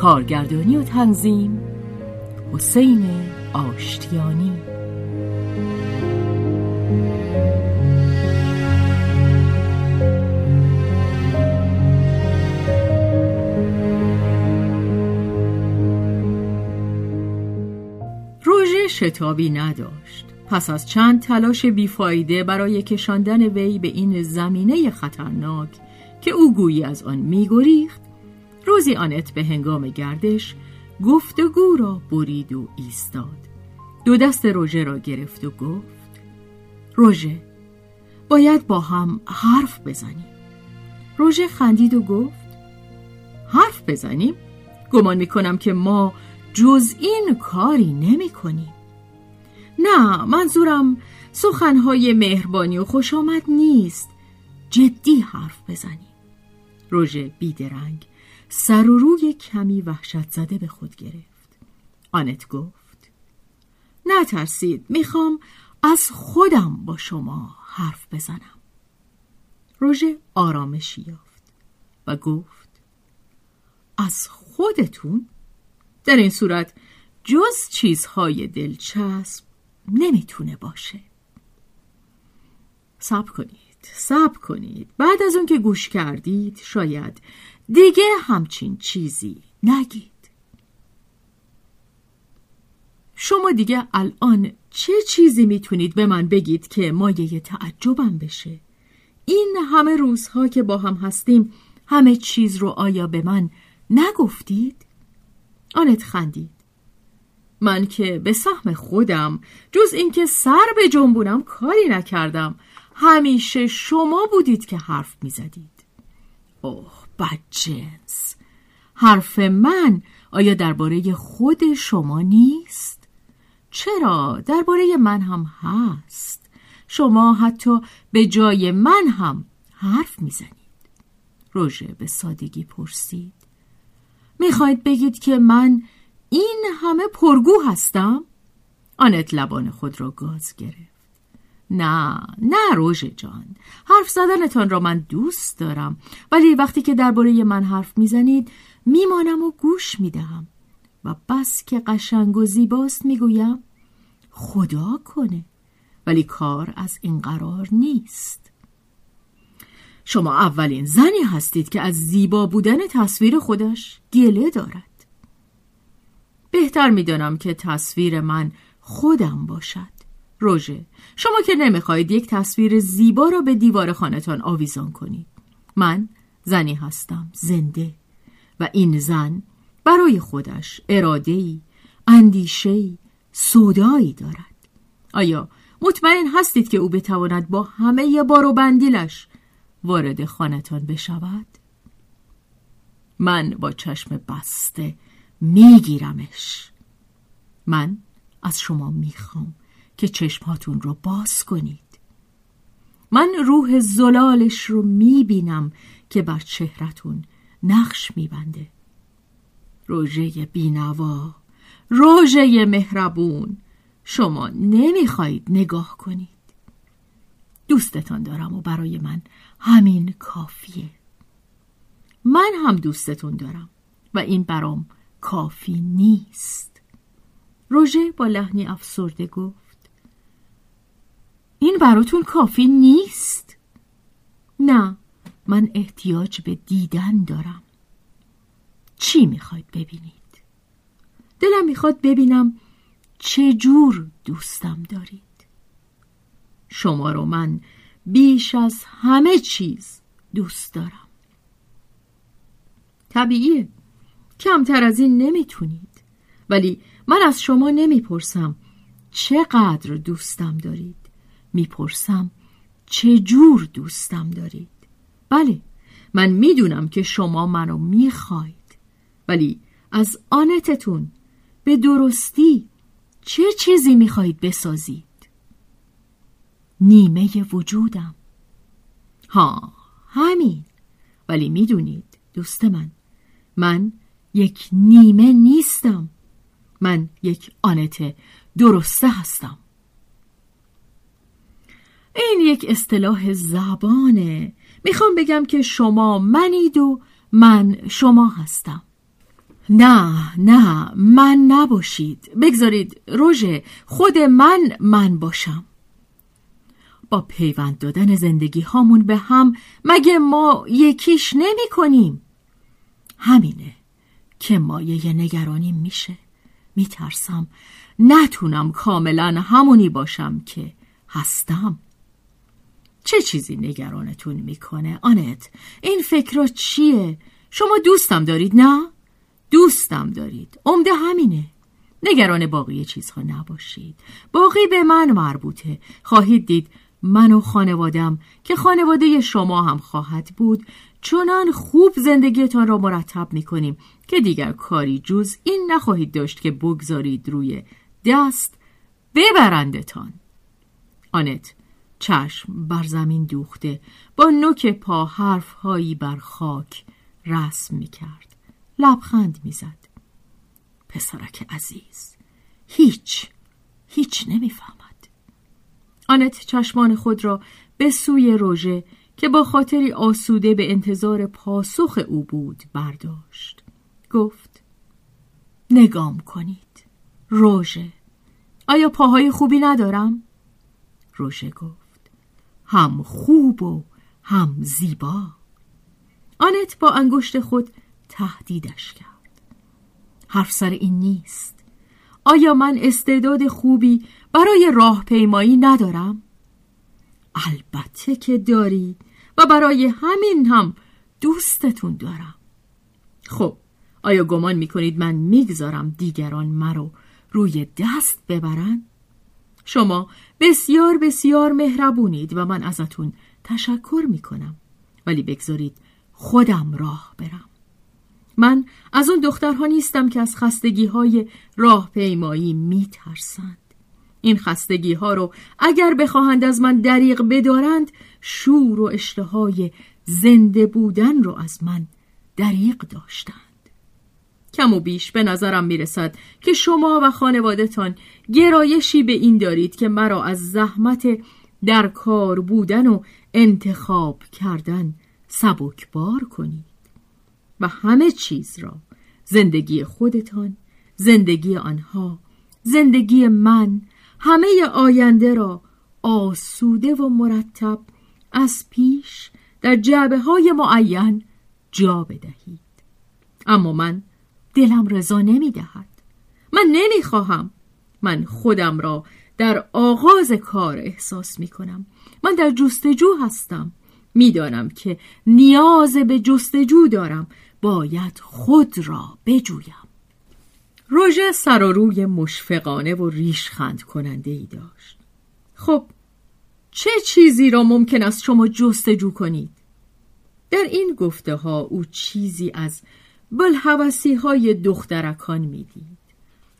کارگردانی و تنظیم. حسین آشتیانی. روژه شتابی نداشت. پس از چند تلاش بیفایده برای کشاندن وی به این زمینه خطرناک که او گویی از آن میگریخت روزی آنت به هنگام گردش گفتگو را برید و ایستاد. دو دست روژه را گرفت و گفت روژه باید با هم حرف بزنیم. روژه خندید و گفت حرف بزنیم؟ گمان می‌کنم که ما جز این کاری نمی کنیم نه منظورم سخنهای مهربانی و خوش آمد نیست. جدی حرف بزنیم. روژه بیدرنگ سر و روی کمی وحشت زده به خود گرفت. آنت گفت نه ترسید می‌خوام از خودم با شما حرف بزنم. روژه آرامشی یافت و گفت از خودتون؟ در این صورت جز چیزهای دلچسب نمی‌تونه باشه. صبر کنید. صبر کنید. بعد از اون که گوش کردید شاید دیگه همچین چیزی نگید. شما دیگه الان چه چیزی می‌تونید به من بگید که مایه تعجبم بشه؟ این همه روزها که با هم هستیم همه چیز رو آیا به من نگفتید؟ آنت خندید. من که به سهم خودم جز اینکه سر به جنبونم کاری نکردم. همیشه شما بودید که حرف می‌زدید. اوه بدجنس حرف من آیا درباره خود شما نیست؟ چرا؟ درباره من هم هست. شما حتی به جای من هم حرف می‌زنید. روژه به سادگی پرسید. می‌خواید بگید که من این همه پرگو هستم؟ آنت لبان خود را گاز گرفت. نه نه روژه جان. حرف زدنتان را من دوست دارم. ولی وقتی که درباره من حرف می‌زنید میمانم و گوش می‌دهم. و بس که قشنگ و زیباست می‌گویم خدا کنه. ولی کار از این قرار نیست. شما اولین زنی هستید که از زیبا بودن تصویر خودش گله دارد. بهتر می‌دانم که تصویر من خودم باشد. روژه شما که نمی‌خواهید یک تصویر زیبا را به دیوار خانهتان آویزان کنید. من زنی هستم زنده. و این زن برای خودش ارادهی اندیشهی سودایی دارد. آیا مطمئن هستید که او بتواند با همه بار و بندیلش وارد خانهتان بشود؟ من با چشم بسته میگیرمش. من از شما می‌خوام. که چشماتون رو باز کنید. من روح زلالش رو می‌بینم که بر چهرتون نقش میبنده. روژه بینوا روژه مهربون شما نمی‌خواهید نگاه کنید. دوستتان دارم و برای من همین کافیه. من هم دوستتون دارم و این برام کافی نیست. روژه با لحنی افسرده گفت این براتون کافی نیست؟ نه من احتیاج به دیدن دارم. چی می‌خواید ببینید؟ دلم می‌خواد ببینم چه جور دوستم دارید. شما رو من بیش از همه چیز دوست دارم. طبیعیه کمتر از این نمی‌تونید. ولی من از شما نمی‌پرسم چقدر دوستم دارید. می‌پرسم چه جور دوستم دارید؟ بله من می‌دونم که شما منو می‌خواید ولی از آنتتون به درستی چه چیزی می‌خواهید بسازید؟ نیمه وجودم. ها همین. ولی می‌دونید دوست من من یک نیمه نیستم. من یک آنت درسته هستم. این یک اصطلاح زبانه. می‌خوام بگم که شما منید و من شما هستم. نه نه من نباشید. بگذارید روژه خود من من باشم. با پیوند دادن زندگی هامون به هم مگه ما یکیش نمی کنیم؟ همینه که مایه نگرانیم میشه. میترسم نتونم کاملا همونی باشم که هستم. چه چیزی نگرانتون می‌کنه؟ آنت این فکر چیه؟ شما دوستم دارید نه؟ دوستم دارید. عمده همینه. نگران باقی چیزها نباشید. باقی به من مربوطه. خواهید دید من و خانوادم که خانواده شما هم خواهد بود چنان خوب زندگیتان را مرتب می کنیم که دیگر کاری جز این نخواهید داشت که بگذارید روی دست ببرندتان. آنت چشم بر زمین دوخته با نوک پا حرف هایی بر خاک رسم می کرد لبخند می زد پسرک عزیز هیچ هیچ نمی‌فهمد. آنت چشمان خود را به سوی روژه که با خاطری آسوده به انتظار پاسخ او بود برداشت. گفت نگام کنید روژه. آیا پاهای خوبی ندارم؟ روژه گفت. هم خوب و هم زیبا آنت با انگشت خود تهدیدش کرد حرف سر این نیست آیا من استعداد خوبی برای راهپیمایی ندارم؟ البته که داری و برای همین هم دوستتون دارم خب آیا گمان می‌کنید من می‌گذارم دیگران مرا روی دست ببرن؟ شما بسیار بسیار مهربونید و من ازتون تشکر می‌کنم. ولی بگذارید خودم راه برم. من از اون دخترها نیستم که از خستگی های راهپیمایی میترسند. این خستگی ها رو اگر بخواهند از من دریغ بدارند شور و اشتهای زنده بودن رو از من دریغ داشتند. کم و بیش به نظرم می‌رسد که شما و خانوادتان گرایشی به این دارید که مرا از زحمت در کار بودن و انتخاب کردن سبکبار کنید. و همه چیز را زندگی خودتان زندگی آنها زندگی من همه آینده را آسوده و مرتب از پیش در جعبه های معین جا بدهید. اما من دلم رضا نمی دهد من نمی خواهم من خودم را در آغاز کار احساس می کنم من در جستجو هستم. می‌دانم که نیاز به جستجو دارم. باید خود را بجویم. روژه سر و روی مشفقانه و ریشخند کننده ای داشت. خب چه چیزی را ممکن است شما جستجو کنید؟ در این گفته ها او چیزی از بلحوثی های دخترکان می‌دید.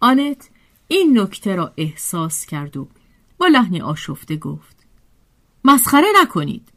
آنت این نکته را احساس کرد و با لحنی آشفته گفت مسخره نکنید.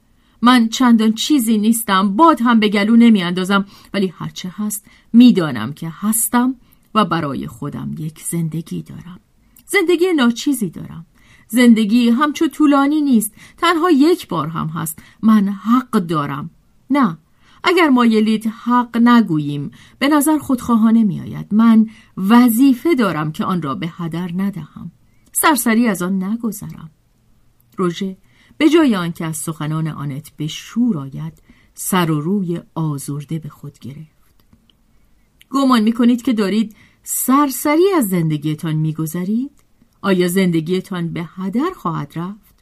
من چندان چیزی نیستم باد هم به گلو نمی اندازم ولی هرچه هست می‌دانم که هستم و برای خودم یک زندگی دارم. زندگی ناچیزی دارم. زندگی همچو طولانی نیست تنها یک بار هم هست. من حق دارم. نه اگر مایلید حق نگوییم به نظر خودخواهانه می آید من وظیفه دارم که آن را به هدر ندهم سرسری از آن نگذرم روژه به جای آنکه از سخنان آنت به شور آید سر و روی آزرده به خود گرفت گمان می کنید که دارید سرسری از زندگیتان میگذرید؟ آیا زندگیتان به هدر خواهد رفت؟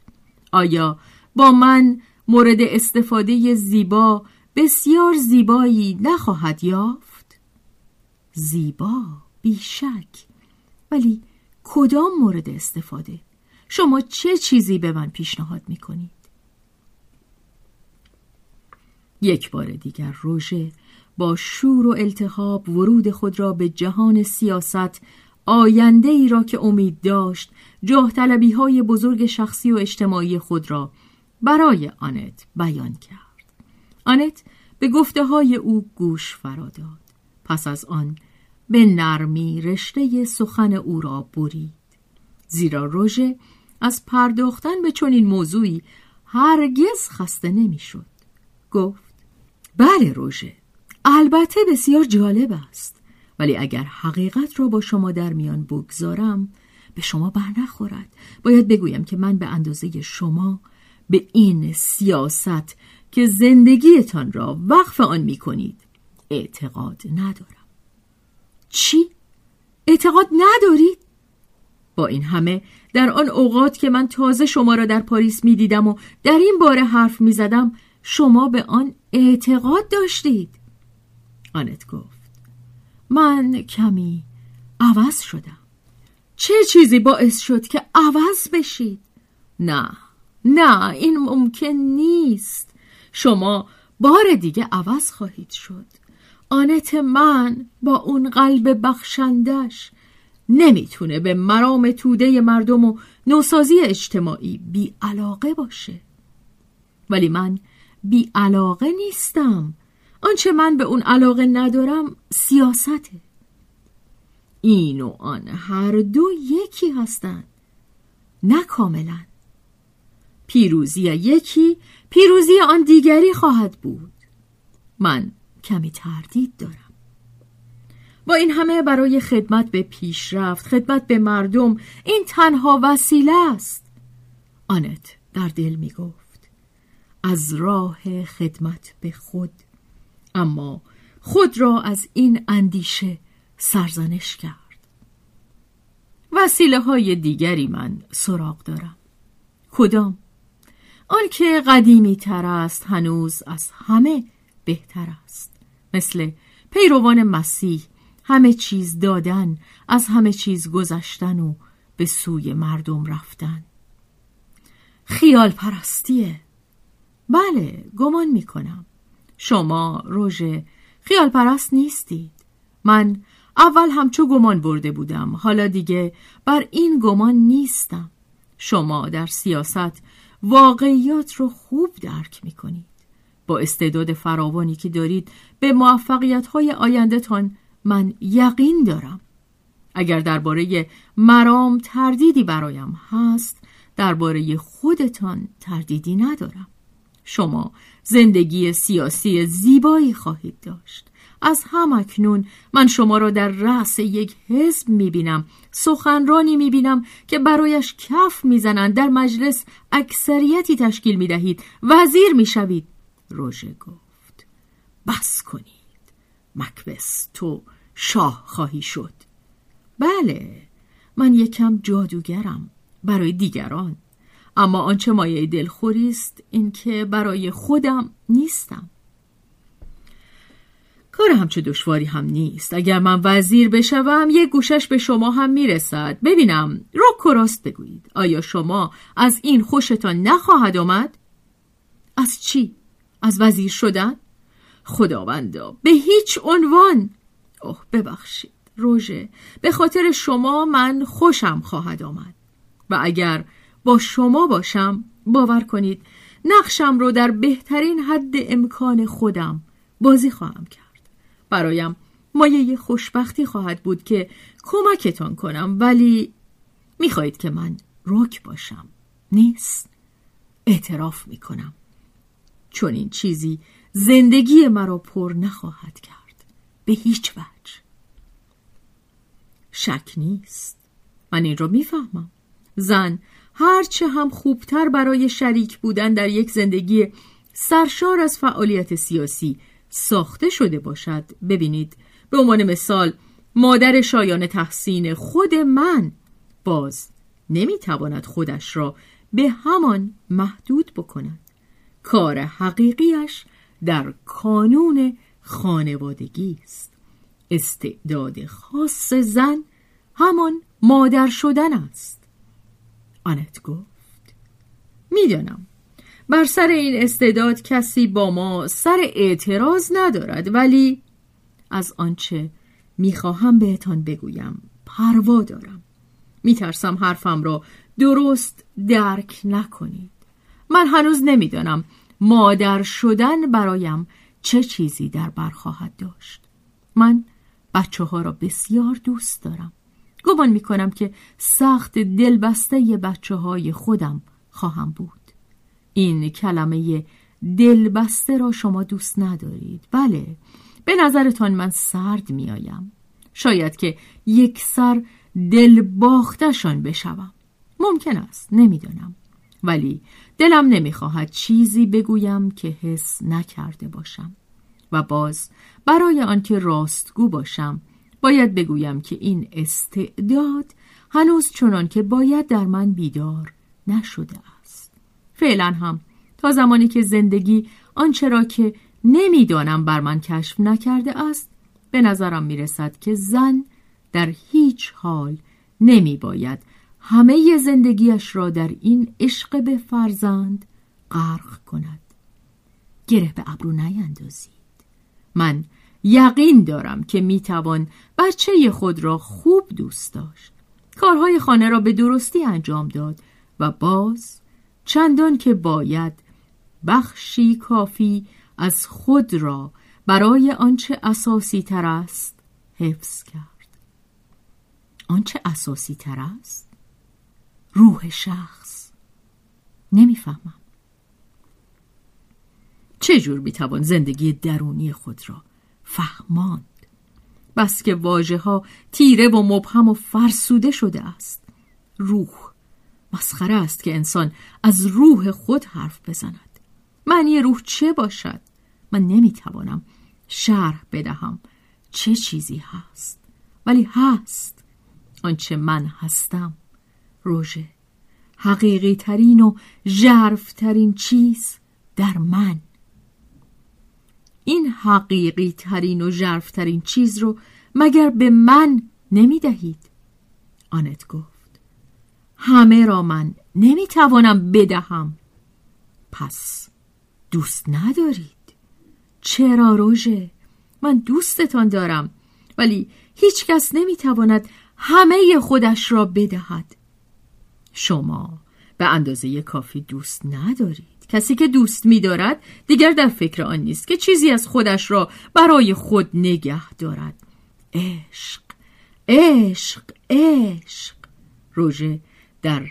آیا با من مورد استفاده زیبا بسیار زیبایی نخواهد یافت؟ زیبا بیشک ولی کدام مورد استفاده؟ شما چه چیزی به من پیشنهاد می کنید؟ یک بار دیگر روژه با شور و التحاب ورود خود را به جهان سیاست آینده ای را که امید داشت جاه های بزرگ شخصی و اجتماعی خود را برای آنت بیان کرد آنت به گفته های او گوش فراداد. پس از آن به نرمی رشته سخن او را برید. زیرا روژه از پرداختن به چنین موضوعی هرگز خسته نمی‌شد. گفت بله روژه البته بسیار جالب است. ولی اگر حقیقت را با شما در میان بگذارم به شما بر نخورد. باید بگویم که من به اندازه شما به این سیاست که زندگیتان را وقف آن می کنید اعتقاد ندارم. چی؟ اعتقاد ندارید؟ با این همه در آن اوقات که من تازه شما را در پاریس می دیدم و در این باره حرف می زدم شما به آن اعتقاد داشتید. آنت گفت من کمی عوض شدم. چه چیزی باعث شد که عوض بشید؟ نه نه این ممکن نیست. شما بار دیگه عوض خواهید شد. آنت من با اون قلب بخشندش نمی‌تونه به مرام توده مردم و نوسازی اجتماعی بی علاقه باشه. ولی من بی علاقه نیستم. آنچه من به اون علاقه ندارم سیاسته. این و آن هر دو یکی هستند. نه پیروزی یکی پیروزی آن دیگری خواهد بود. من کمی تردید دارم. با این همه برای خدمت به پیشرفت خدمت به مردم این تنها وسیله است. آنت در دل می گفت از راه خدمت به خود اما خود را از این اندیشه سرزنش کرد. وسیله های دیگری من سراغ دارم. کدام؟ آنکه قدیمی تر است هنوز از همه بهتر است. مثل پیروان مسیح همه چیز دادن از همه چیز گذشتن و به سوی مردم رفتن. خیال پرستیه. بله گمان می کنم شما روژه خیال پرست نیستید. من اول همچو گمان برده بودم حالا دیگه بر این گمان نیستم. شما در سیاست واقعیات رو خوب درک می کنید با استعداد فراوانی که دارید به موفقیت های آیندهتان من یقین دارم. اگر درباره مرام تردیدی برایم هست درباره خودتان تردیدی ندارم. شما زندگی سیاسی زیبایی خواهید داشت. از هم اکنون من شما را در رأس یک حزب می‌بینم. سخنرانی می‌بینم که برایش کف می‌زنند. در مجلس اکثریتی تشکیل می‌دهید. وزیر می‌شوید. روژه گفت بس کنید. مکبس تو شاه خواهی شد. بله من یکم جادوگرم برای دیگران. اما آنچه مایه دلخوری است اینکه برای خودم نیستم. کار همچه دشواری هم نیست. اگر من وزیر بشوم یک گوشش به شما هم می‌رسد. ببینم رک و راست بگویید. آیا شما از این خوشتان نخواهد آمد؟ از چی؟ از وزیر شدن؟ خداوندا به هیچ عنوان. اوه ببخشید. روژه به خاطر شما من خوشم خواهد آمد. و اگر با شما باشم باور کنید نقشم رو در بهترین حد امکان خودم بازی خواهم کرد. برایم. مایه خوشبختی خواهد بود که کمکتان کنم ولی می‌خواهید که من رک باشم. نیست. اعتراف می‌کنم. چون این چیزی زندگی مرا پر نخواهد کرد. به هیچ وجه. شک نیست. من این را می‌فهمم. زن هرچه هم خوبتر برای شریک بودن در یک زندگی سرشار از فعالیت سیاسی ساخته شده باشد. ببینید به عنوان مثال مادر شایان تحسین خود من باز نمی‌تواند خودش را به همان محدود بکند. کار حقیقیش در کانون خانوادگی است. استعداد خاص زن همان مادر شدن است. آنت گفت می‌دانم بر سر این استعداد کسی با ما سر اعتراض ندارد ولی از آنچه می‌خواهم بهتان بگویم پروا دارم. میترسم حرفم را درست درک نکنید. من هنوز نمی‌دانم مادر شدن برایم چه چیزی در بر خواهد داشت. من بچه ها را بسیار دوست دارم. گمان می کنم که سخت دلبسته بچه های خودم خواهم بود. این کلمه دلبسته را شما دوست ندارید. بله به نظرتان من سرد میآیم. شاید که یک سر دل باختشان بشوم. ممکن است نمی‌دانم. ولی دلم نمی‌خواهد چیزی بگویم که حس نکرده باشم. و باز برای آنکه راستگو باشم باید بگویم که این استعداد هنوز چنان که باید در من بیدار نشده است. فعلا هم. تا زمانی که زندگی آنچه را که نمی‌دانم بر من کشف نکرده است به نظرم می‌رسد که زن در هیچ حال نمی باید همه زندگیش را در این عشق به فرزند غرق کند. گره به ابرو نیندازید. من یقین دارم که می‌توان بچه خود را خوب دوست داشت. کارهای خانه را به درستی انجام داد و باز چندان که باید بخشی کافی از خود را برای آنچه اساسی تر است حفظ کرد. آنچه اساسی تر است روح شخص. نمی‌فهمم. چجور می‌توان زندگی درونی خود را فهماند؟ بس که واجه ها تیره و مبهم و فرسوده شده است. روح مسخره است که انسان از روح خود حرف بزند. معنی روح چه باشد؟ من نمی‌توانم شرح بدهم چه چیزی هست. ولی هست. آنچه من هستم. روژه. حقیقی ترین و جرف ترین چیز در من. این حقیقی ترین و جرف ترین چیز رو مگر به من نمی دهید آنت گفت. همه را من نمی توانم بدهم. پس دوست ندارید. چرا روژه من دوستتان دارم ولی هیچ کس نمی تواند همه خودش را بدهد. شما به اندازه کافی دوست ندارید. کسی که دوست می دارد دیگر در فکر آن نیست که چیزی از خودش را برای خود نگه دارد. عشق عشق عشق. روژه در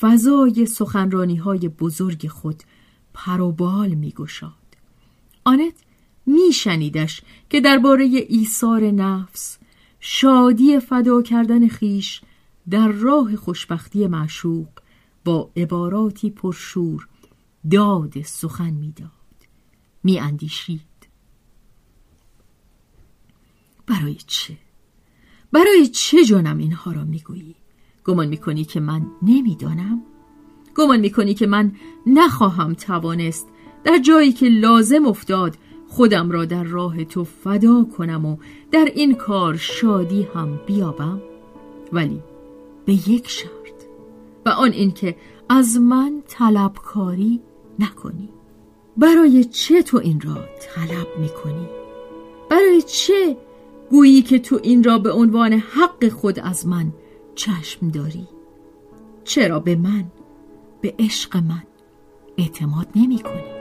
فضای سخنرانی های بزرگ خود پروبال می گشاد آنت میشنیدش که درباره ایثار نفس شادی فدا کردن خیش در راه خوشبختی معشوق با عباراتی پرشور داد سخن می‌داد. میاندیشید. برای چه؟ برای چه جانم اینها را می‌گویی گمان می‌کنی که من نمی‌دانم؟ گمان می‌کنی که من نخواهم توانست در جایی که لازم افتاد خودم را در راه تو فدا کنم و در این کار شادی هم بیابم؟ ولی به یک شرط و آن اینکه از من طلبکاری نکنی. برای چه تو این را طلب می‌کنی؟ برای چه گویی که تو این را به عنوان حق خود از من چشم داری چرا به من به عشق من اعتماد نمی کنی؟